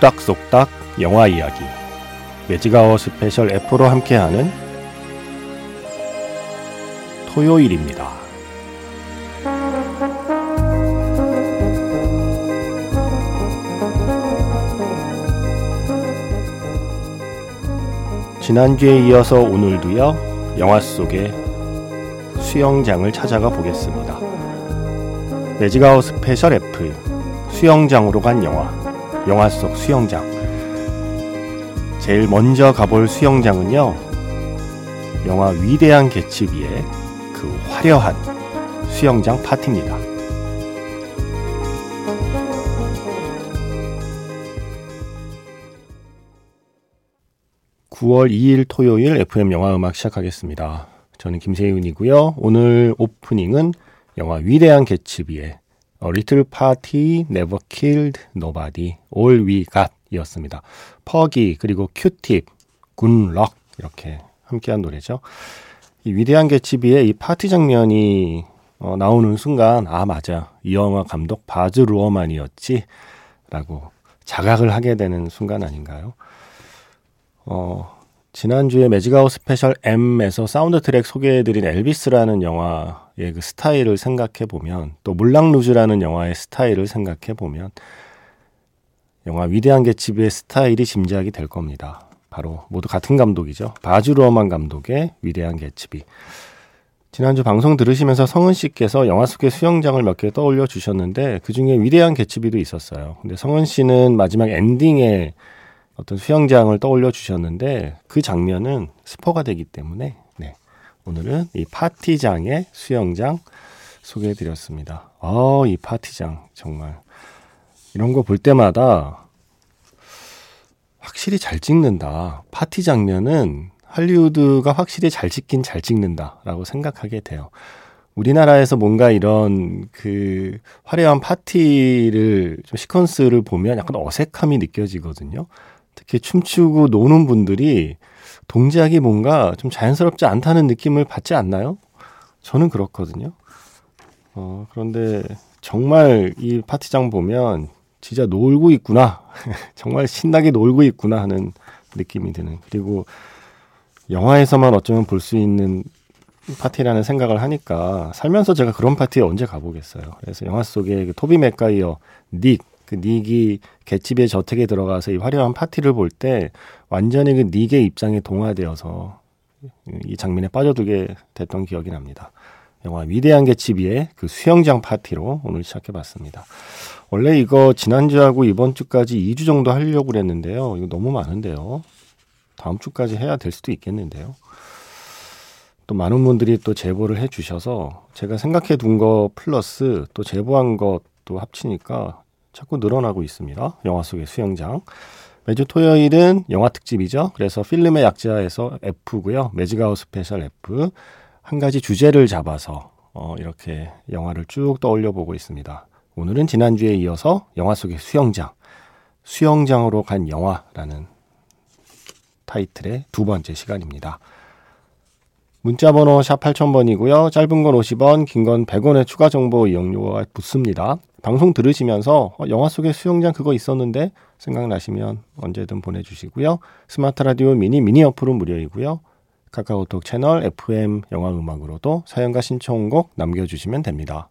속닥속닥 영화 이야기 매직아워 스페셜 F로 함께하는 토요일입니다. 지난주에 이어서 오늘도요 영화 속의 수영장을 찾아가 보겠습니다. Magic Hour 스페셜 F 수영장으로 간 영화 영화 속 수영장 제일 먼저 가볼 수영장은요 영화 위대한 개츠비의 그 화려한 수영장 파티입니다. 9월 2일 토요일 FM 영화 음악 시작하겠습니다. 저는 김세윤이고요. 오늘 오프닝은 영화 위대한 개츠비의 A Little Party Never Killed Nobody All We Got 이었습니다. 퍼기 그리고 큐팁 굿럭 이렇게 함께한 노래죠. 이 위대한 개츠비의 이 파티 장면이 어, 나오는 순간 아 맞아 이 영화 감독 바즈 루어만이었지 라고 자각을 하게 되는 순간 아닌가요? 어, 지난주에 Magic Hour 스페셜 M에서 사운드 트랙 소개해드린 엘비스라는 영화의 그 스타일을 생각해 보면 또 물랑루즈라는 영화의 스타일을 생각해 보면 영화 위대한 개츠비의 스타일이 짐작이 될 겁니다. 바로 모두 같은 감독이죠. 바즈 루어만 감독의 위대한 개츠비. 지난주 방송 들으시면서 성은 씨께서 영화 속의 수영장을 몇 개 떠올려 주셨는데 그 중에 위대한 개츠비도 있었어요. 근데 성은 씨는 마지막 엔딩에 어떤 수영장을 떠올려 주셨는데 그 장면은 스포가 되기 때문에 네. 오늘은 이 파티장의 수영장 소개해 드렸습니다. 어, 이 파티장 정말 이런 거 볼 때마다 확실히 잘 찍는다. 파티 장면은 할리우드가 확실히 잘 찍긴 잘 찍는다라고 생각하게 돼요. 우리나라에서 뭔가 이런 그 화려한 파티를 좀 시퀀스를 보면 약간 어색함이 느껴지거든요. 특히 춤추고 노는 분들이 동작이 뭔가 좀 자연스럽지 않다는 느낌을 받지 않나요? 저는 그렇거든요. 어, 그런데 정말 이 파티장 보면 진짜 놀고 있구나. 정말 신나게 놀고 있구나 하는 느낌이 드는. 그리고 영화에서만 어쩌면 볼 수 있는 파티라는 생각을 하니까 살면서 제가 그런 파티에 언제 가보겠어요. 그래서 영화 속에 그 토비 맥가이어 닉, 그 닉이 개집의 저택에 들어가서 이 화려한 파티를 볼 때 완전히 그 닉의 입장에 동화되어서 이 장면에 빠져들게 됐던 기억이 납니다. 영화 위대한 개츠비의 그 수영장 파티로 오늘 시작해봤습니다. 원래 이거 지난주하고 이번 주까지 2주 정도 하려고 그랬는데요. 이거 너무 많은데요. 다음 주까지 해야 될 수도 있겠는데요. 또 많은 분들이 또 제보를 해 주셔서 제가 생각해 둔 거 플러스 또 제보한 것도 합치니까 자꾸 늘어나고 있습니다. 영화 속의 수영장. 매주 토요일은 영화 특집이죠. 그래서 필름의 약자에서 F고요. Magic Hour 스페셜 F. 한 가지 주제를 잡아서 어, 이렇게 영화를 쭉 떠올려 보고 있습니다. 오늘은 지난주에 이어서 영화 속의 수영장, 수영장으로 간 영화라는 타이틀의 두 번째 시간입니다. 문자번호 샵 8000번이고요. 짧은 건 50원, 긴 건 100원의 추가 정보 이용료가 붙습니다. 방송 들으시면서 어, 영화 속에 수영장 그거 있었는데 생각나시면 언제든 보내주시고요. 스마트 라디오 미니 미니 어플은 무료이고요. 카카오톡 채널 FM 영화 음악으로도 사연과 신청곡 남겨주시면 됩니다.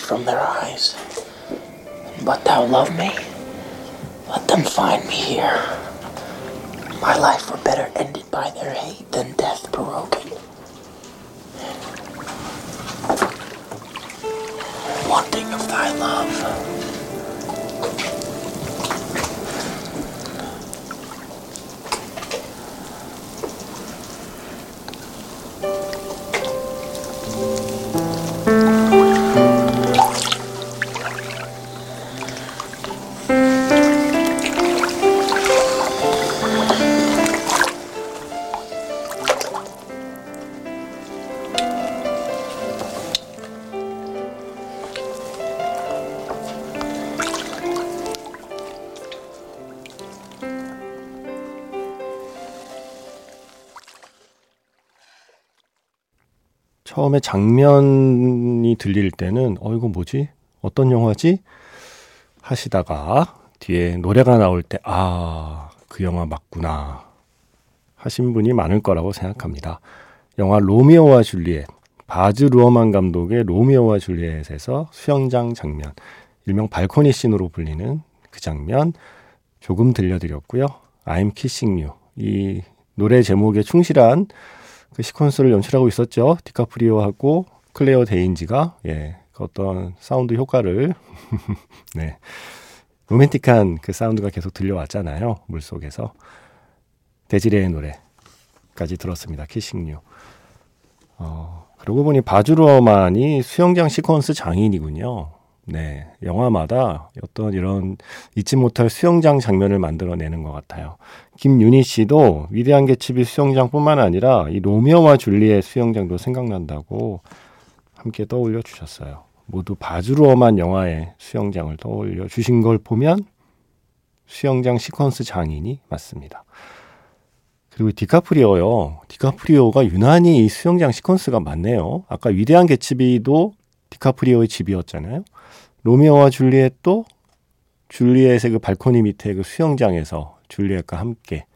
From their eyes. But thou love me, let them find me here. My life were better ended by their hate than death broken. Wanting of thy love. 처음에 장면이 들릴 때는 어 이거 뭐지? 어떤 영화지? 하시다가 뒤에 노래가 나올 때 아, 그 영화 맞구나 하신 분이 많을 거라고 생각합니다. 영화 로미오와 줄리엣 바즈 루어만 감독의 로미오와 줄리엣에서 수영장 장면 일명 발코니 씬으로 불리는 그 장면 조금 들려드렸고요. I'm Kissing You 이 노래 제목에 충실한 그 시퀀스를 연출하고 있었죠. 디카프리오하고 클레어 데인즈가 예, 그 어떤 사운드 효과를 네. 로맨틱한 그 사운드가 계속 들려왔잖아요. 물속에서. 데지레의 노래까지 들었습니다. Kissing You. 어, 그러고 보니 바즈 루어만이 수영장 시퀀스 장인이군요. 네. 영화마다 어떤 이런 잊지 못할 수영장 장면을 만들어내는 것 같아요. 김윤희 씨도 위대한 개츠비 수영장뿐만 아니라 이 로미오와 줄리의 수영장도 생각난다고 함께 떠올려 주셨어요. 모두 바주로엄한 영화의 수영장을 떠올려 주신 걸 보면 수영장 시퀀스 장인이 맞습니다. 그리고 디카프리오요. 디카프리오가 유난히 이 수영장 시퀀스가 많네요. 아까 위대한 개츠비도 디카프리오의 집이었잖아요. 로미오와 줄리엣도 줄리엣의 그 발코니 밑에 그 수영장에서 줄리엣과 함께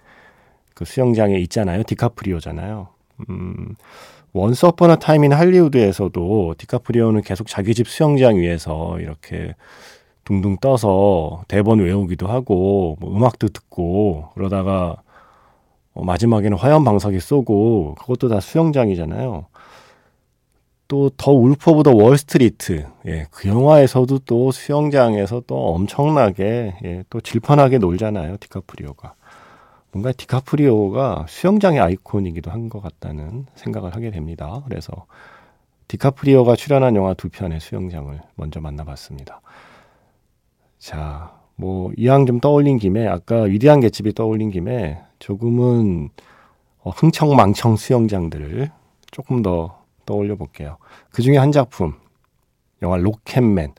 그 수영장에 있잖아요. 디카프리오잖아요. 음, Once Upon a Time in Hollywood에서도 디카프리오는 계속 자기 집 수영장 위에서 이렇게 둥둥 떠서 대본 외우기도 하고 뭐 음악도 듣고 그러다가 어, 마지막에는 화염 방사기 쏘고 그것도 다 수영장이잖아요. 또 The Wolf of the Wall Street. 예, 그 영화에서도 또 수영장에서 또 엄청나게 예, 또 질펀하게 놀잖아요 디카프리오가. 뭔가 디카프리오가 수영장의 아이콘이기도 한 것 같다는 생각을 하게 됩니다. 그래서 디카프리오가 출연한 영화 두 편의 수영장을 먼저 만나봤습니다. 자 뭐 이왕 좀 떠올린 김에 아까 위대한 개츠비 떠올린 김에 조금은 어, 흥청망청 수영장들을 조금 더 떠올려 볼게요. 그 중에 한 작품, 영화 Rocketman.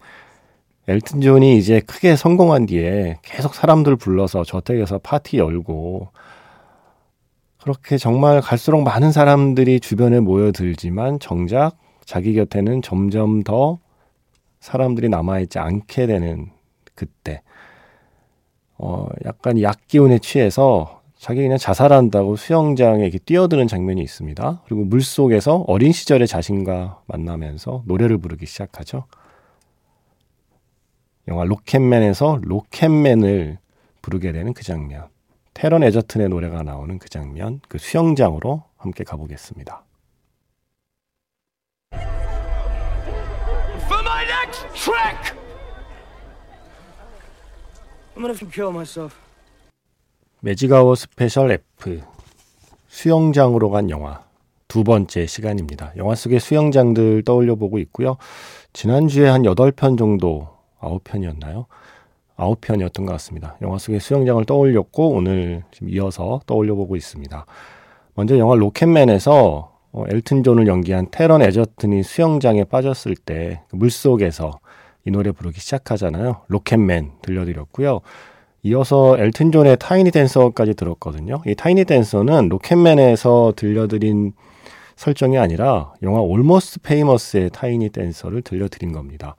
엘튼 존이 이제 크게 성공한 뒤에 계속 사람들 불러서 저택에서 파티 열고 그렇게 정말 갈수록 많은 사람들이 주변에 모여들지만 정작 자기 곁에는 점점 더 사람들이 남아있지 않게 되는 그때 어 약간 약 기운에 취해서 자기 그냥 자살한다고 수영장에 이렇게 뛰어드는 장면이 있습니다. 그리고 물 속에서 어린 시절의 자신과 만나면서 노래를 부르기 시작하죠. 영화 로켓맨에서 로켓맨을 부르게 되는 그 장면. 테런 에저튼의 노래가 나오는 그 장면, 그 수영장으로 함께 가보겠습니다. For my next trick! I'm gonna have to kill myself. 매직아워 스페셜 F 수영장으로 간 영화 두 번째 시간입니다. 영화 속의 수영장들 떠올려 보고 있고요. 지난주에 한 8편 정도 9편이었나요? 9편이었던 것 같습니다. 영화 속의 수영장을 떠올렸고 오늘 이어서 떠올려 보고 있습니다. 먼저 영화 Rocketman에서 어, 엘튼 존을 연기한 테런 에저튼이 수영장에 빠졌을 때 그 물속에서 이 노래 부르기 시작하잖아요. Rocketman 들려드렸고요. 이어서 엘튼 존의 Tiny Dancer까지 들었거든요. 이 Tiny Dancer는 Rocketman에서 들려드린 설정이 아니라 영화 Almost Famous의 Tiny Dancer를 들려드린 겁니다.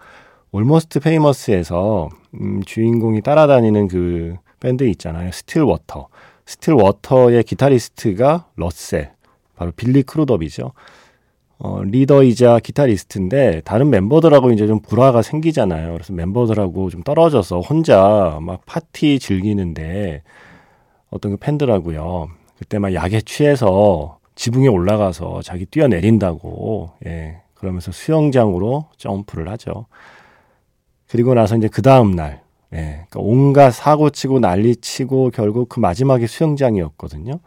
Almost Famous에서 음, 주인공이 따라다니는 그 밴드 있잖아요. 스틸 워터. 스틸 워터의 기타리스트가 러셀. 바로 빌리 크루덥이죠. 어, 리더이자 기타리스트인데 다른 멤버들하고 이제 좀 불화가 생기잖아요. 그래서 멤버들하고 좀 떨어져서 혼자 막 파티 즐기는데 어떤 그 팬들하고요. 그때 막 약에 취해서 지붕에 올라가서 자기 뛰어내린다고 예. 그러면서 수영장으로 점프를 하죠. 그리고 나서 이제 그 다음 날 예. 그러니까 온갖 사고 치고 난리 치고 결국 그 마지막에 수영장이었거든요.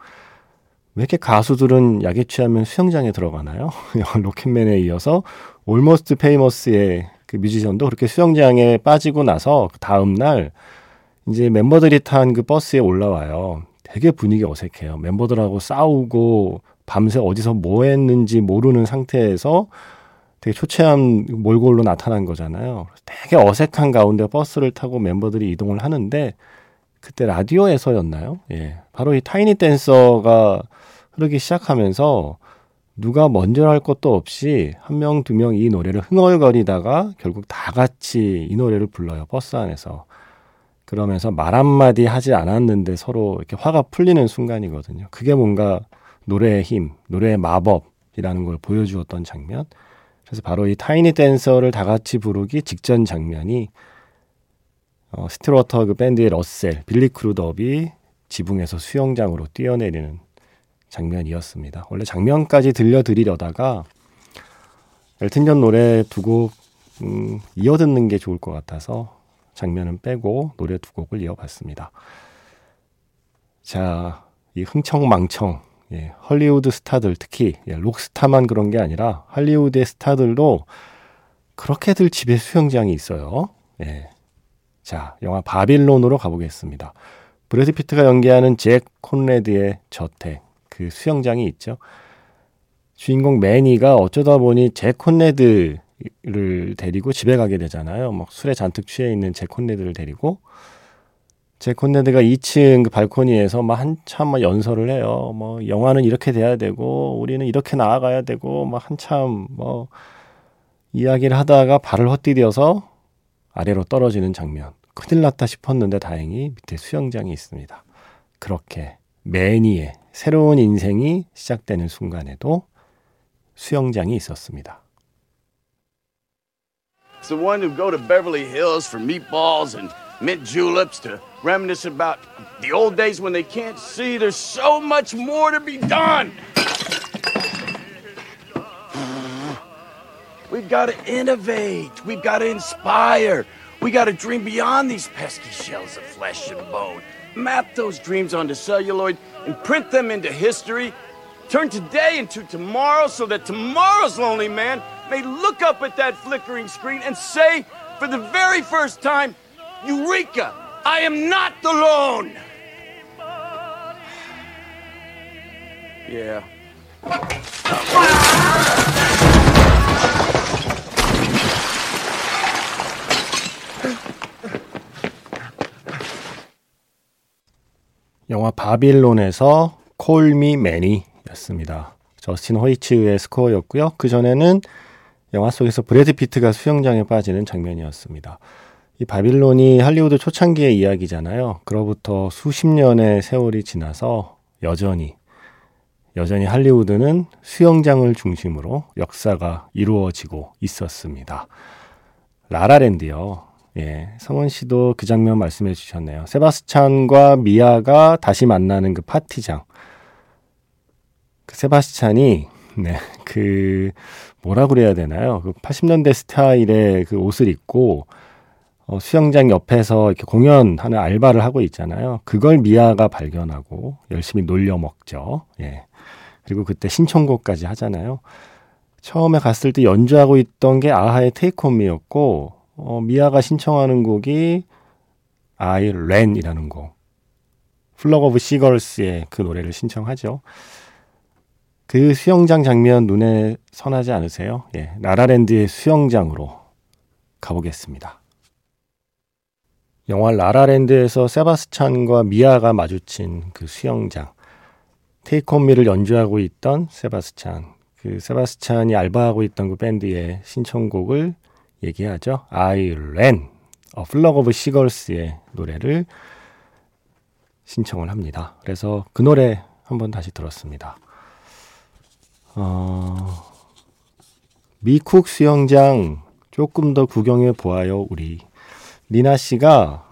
왜 이렇게 가수들은 약에 취하면 수영장에 들어가나요? Rocketman에 이어서 Almost Famous의 그 뮤지션도 그렇게 수영장에 빠지고 나서 그 다음 날 이제 멤버들이 탄 그 버스에 올라와요. 되게 분위기 어색해요. 멤버들하고 싸우고 밤새 어디서 뭐 했는지 모르는 상태에서 되게 초췌한 몰골로 나타난 거잖아요. 되게 어색한 가운데 버스를 타고 멤버들이 이동을 하는데 그때 라디오에서였나요? 예. 바로 이 타이니 댄서가 흐르기 시작하면서 누가 먼저 할 것도 없이 한 명, 두 명 이 노래를 흥얼거리다가 결국 다 같이 이 노래를 불러요. 버스 안에서. 그러면서 말 한마디 하지 않았는데 서로 이렇게 화가 풀리는 순간이거든요. 그게 뭔가 노래의 힘, 노래의 마법이라는 걸 보여주었던 장면. 그래서 바로 이 타이니 댄서를 다 같이 부르기 직전 장면이 어, 스틸워터 그 밴드의 러셀, 빌리 크루덥이 지붕에서 수영장으로 뛰어내리는 장면이었습니다. 원래 장면까지 들려드리려다가 엘튼 존 노래 두곡 음, 이어 듣는 게 좋을 것 같아서 장면은 빼고 노래 두 곡을 이어봤습니다. 자, 이 흥청망청 예, 헐리우드 스타들 특히 예, 록스타만 그런 게 아니라 할리우드의 스타들도 그렇게들 집에 수영장이 있어요. 예. 자, 영화 바빌론으로 가보겠습니다. 브래드 피트가 연기하는 잭 콘레드의 저택. 그 수영장이 있죠. 주인공 매니가 어쩌다 보니 제 콘네드를 데리고 집에 가게 되잖아요. 막 술에 잔뜩 취해 있는 제 콘네드를 데리고 제 콘네드가 2층 그 발코니에서 막 한참 막 연설을 해요. 뭐 영화는 이렇게 돼야 되고 우리는 이렇게 나아가야 되고 막 한참 뭐 이야기를 하다가 발을 헛디뎌서 아래로 떨어지는 장면. 큰일 났다 싶었는데 다행히 밑에 수영장이 있습니다. 그렇게 매니의 새로운 인생이 시작되는 순간에도 수영장이 있었습니다. It's the one who go to Beverly Hills for meatballs and mint juleps to reminisce about the old days when they can't see there's so much more to be done. We've got to innovate. We've got to inspire. We got to dream beyond these pesky shells of flesh and bone. Map those dreams onto celluloid and print them into history. Turn today into tomorrow so that tomorrow's lonely man may look up at that flickering screen and say, for the very first time, Eureka! I am not alone! yeah. 영화 바빌론에서 콜미 매니였습니다. 저스틴 호이츠의 스코어였고요. 그 전에는 영화 속에서 브래드 피트가 수영장에 빠지는 장면이었습니다. 이 바빌론이 할리우드 초창기의 이야기잖아요. 그로부터 수십 년의 세월이 지나서 여전히 여전히 할리우드는 수영장을 중심으로 역사가 이루어지고 있었습니다. 라라랜드요. 예, 성원 씨도 그 장면 말씀해 주셨네요. 세바스찬과 미아가 다시 만나는 그 파티장. 그 세바스찬이 네, 그 뭐라 그래야 되나요? 그 80년대 스타일의 그 옷을 입고 어, 수영장 옆에서 이렇게 공연하는 알바를 하고 있잖아요. 그걸 미아가 발견하고 열심히 놀려 먹죠. 예. 그리고 그때 신청곡까지 하잖아요. 처음에 갔을 때 연주하고 있던 게 아하의 Take On Me였고 어, 미아가 신청하는 곡이 I Ran이라는 곡. Flock of Seagulls의 그 노래를 신청하죠. 그 수영장 장면 눈에 선하지 않으세요? 예, 라라랜드의 수영장으로 가보겠습니다. 영화 라라랜드에서 세바스찬과 미아가 마주친 그 수영장. 테이크 홈미를 연주하고 있던 세바스찬. 그 세바스찬이 알바하고 있던 그 밴드의 신청곡을 얘기하죠. I ran a flock of seagulls의 노래를 신청을 합니다. 그래서 그 노래 한번 다시 들었습니다. 어, 미쿡 수영장 조금 더 구경해 보아요, 우리. 리나 씨가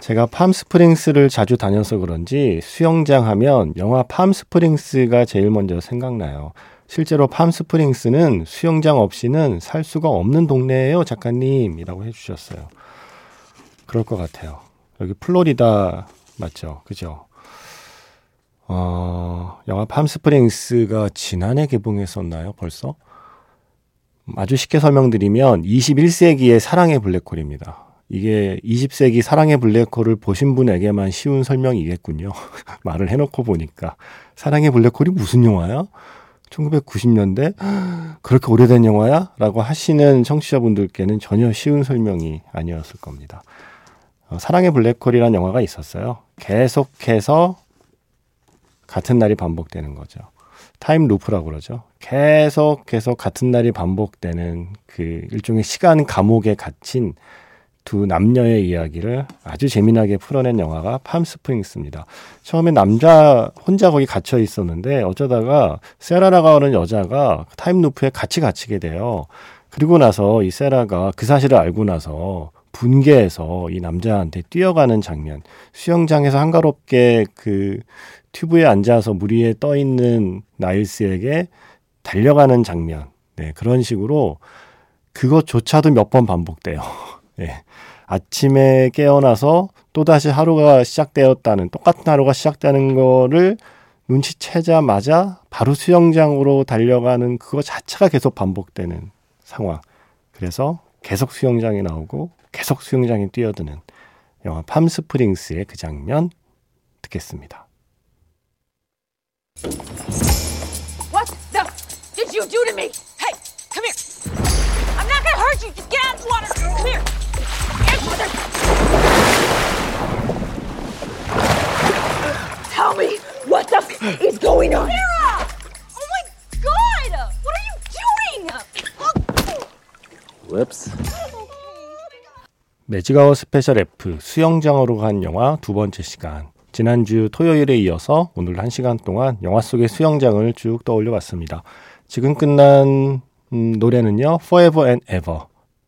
제가 팜스프링스를 자주 다녀서 그런지 수영장 하면 영화 팜스프링스가 제일 먼저 생각나요. 실제로 팜스프링스는 수영장 없이는 살 수가 없는 동네예요, 작가님이라고 해주셨어요. 그럴 것 같아요. 여기 플로리다 맞죠? 그죠? 어, 영화 팜스프링스가 지난해 개봉했었나요, 벌써? 아주 쉽게 설명드리면 21세기의 사랑의 블랙홀입니다. 이게 20세기 사랑의 블랙홀을 보신 분에게만 쉬운 설명이겠군요. 말을 해놓고 보니까. 사랑의 블랙홀이 무슨 영화야? 1990년대? 그렇게 오래된 영화야? 라고 하시는 청취자분들께는 전혀 쉬운 설명이 아니었을 겁니다. 어, 사랑의 블랙홀이라는 영화가 있었어요. 계속해서 같은 날이 반복되는 거죠. time loop라고 그러죠. 계속 계속 같은 날이 반복되는 그 일종의 시간 감옥에 갇힌 두 남녀의 이야기를 아주 재미나게 풀어낸 영화가 팜스프링스입니다. 처음에 남자 혼자 거기 갇혀 있었는데 어쩌다가 세라라가 하는 여자가 타임루프에 같이 갇히게 돼요. 그리고 나서 이 세라가 그 사실을 알고 나서 분개해서 이 남자한테 뛰어가는 장면. 수영장에서 한가롭게 그 튜브에 앉아서 물 위에 떠 있는 나일스에게 달려가는 장면. 네, 그런 식으로 그것조차도 몇 번 반복돼요. 네. 아침에 깨어나서 또다시 하루가 시작되었다는 똑같은 하루가 시작되는 거를 눈치채자마자 바로 수영장으로 달려가는 그거 자체가 계속 반복되는 상황. 그래서 계속 수영장에 나오고 계속 수영장에 뛰어드는 영화 팜스프링스의 그 장면 듣겠습니다. What the did you do to me? Hey, come here. I'm not gonna hurt you. Just get out of the water. Come here. Tell me what the f- is going on. Sarah! Oh my god! What are you doing? Whoops. 매직아워 스페셜 F 수영장으로 간 영화 두 번째 시간. 지난주 토요일에 이어서 오늘 한 시간 동안 영화 속의 수영장을 쭉 떠올려 봤습니다. 지금 끝난 음, 노래는요. Forever and Ever.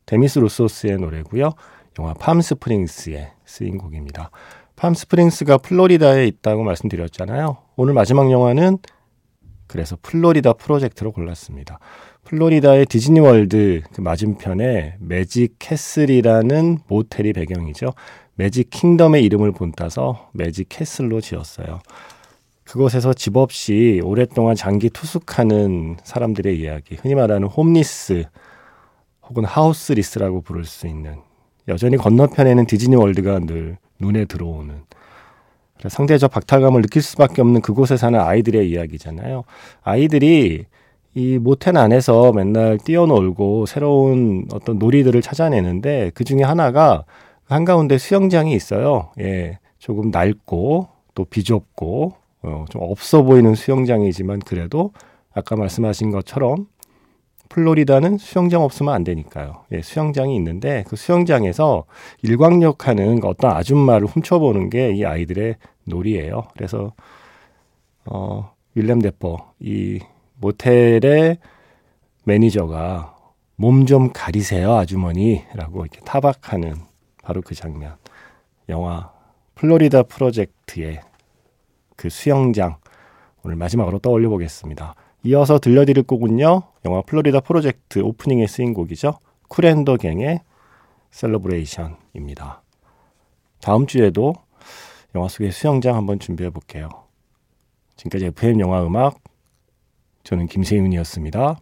데미스 루소스의 노래고요. 영화 팜스프링스에 쓰인 곡입니다. 팜스프링스가 플로리다에 있다고 말씀드렸잖아요. 오늘 마지막 영화는 그래서 플로리다 프로젝트로 골랐습니다. 플로리다의 디즈니 월드 그 맞은편에 매직 캐슬이라는 모텔이 배경이죠. 매직 킹덤의 이름을 본따서 매직 캐슬로 지었어요. 그곳에서 집 없이 오랫동안 장기 투숙하는 사람들의 이야기, 흔히 말하는 홈리스 혹은 하우스리스라고 부를 수 있는 여전히 건너편에는 디즈니 월드가 늘 눈에 들어오는 상대적 박탈감을 느낄 수밖에 없는 그곳에 사는 아이들의 이야기잖아요. 아이들이 이 모텔 안에서 맨날 뛰어놀고 새로운 어떤 놀이들을 찾아내는데 그 중에 하나가 한가운데 수영장이 있어요. 예. 조금 낡고 또 비좁고 어, 좀 없어 보이는 수영장이지만 그래도 아까 말씀하신 것처럼 플로리다는 수영장 없으면 안 되니까요. 예, 수영장이 있는데 그 수영장에서 일광욕하는 어떤 아줌마를 훔쳐보는 게 이 아이들의 놀이예요. 그래서 어, 윌렘 데퍼 이 모텔의 매니저가 몸 좀 가리세요 아주머니라고 이렇게 타박하는 바로 그 장면. 영화 플로리다 프로젝트의 그 수영장 오늘 마지막으로 떠올려 보겠습니다. 이어서 들려드릴 곡은요. 영화 플로리다 프로젝트 오프닝에 쓰인 곡이죠. 쿨앤더 갱의 셀러브레이션입니다. 다음 주에도 영화 속의 수영장 한번 준비해 볼게요. 지금까지 FM 영화 음악 저는 김세윤이었습니다.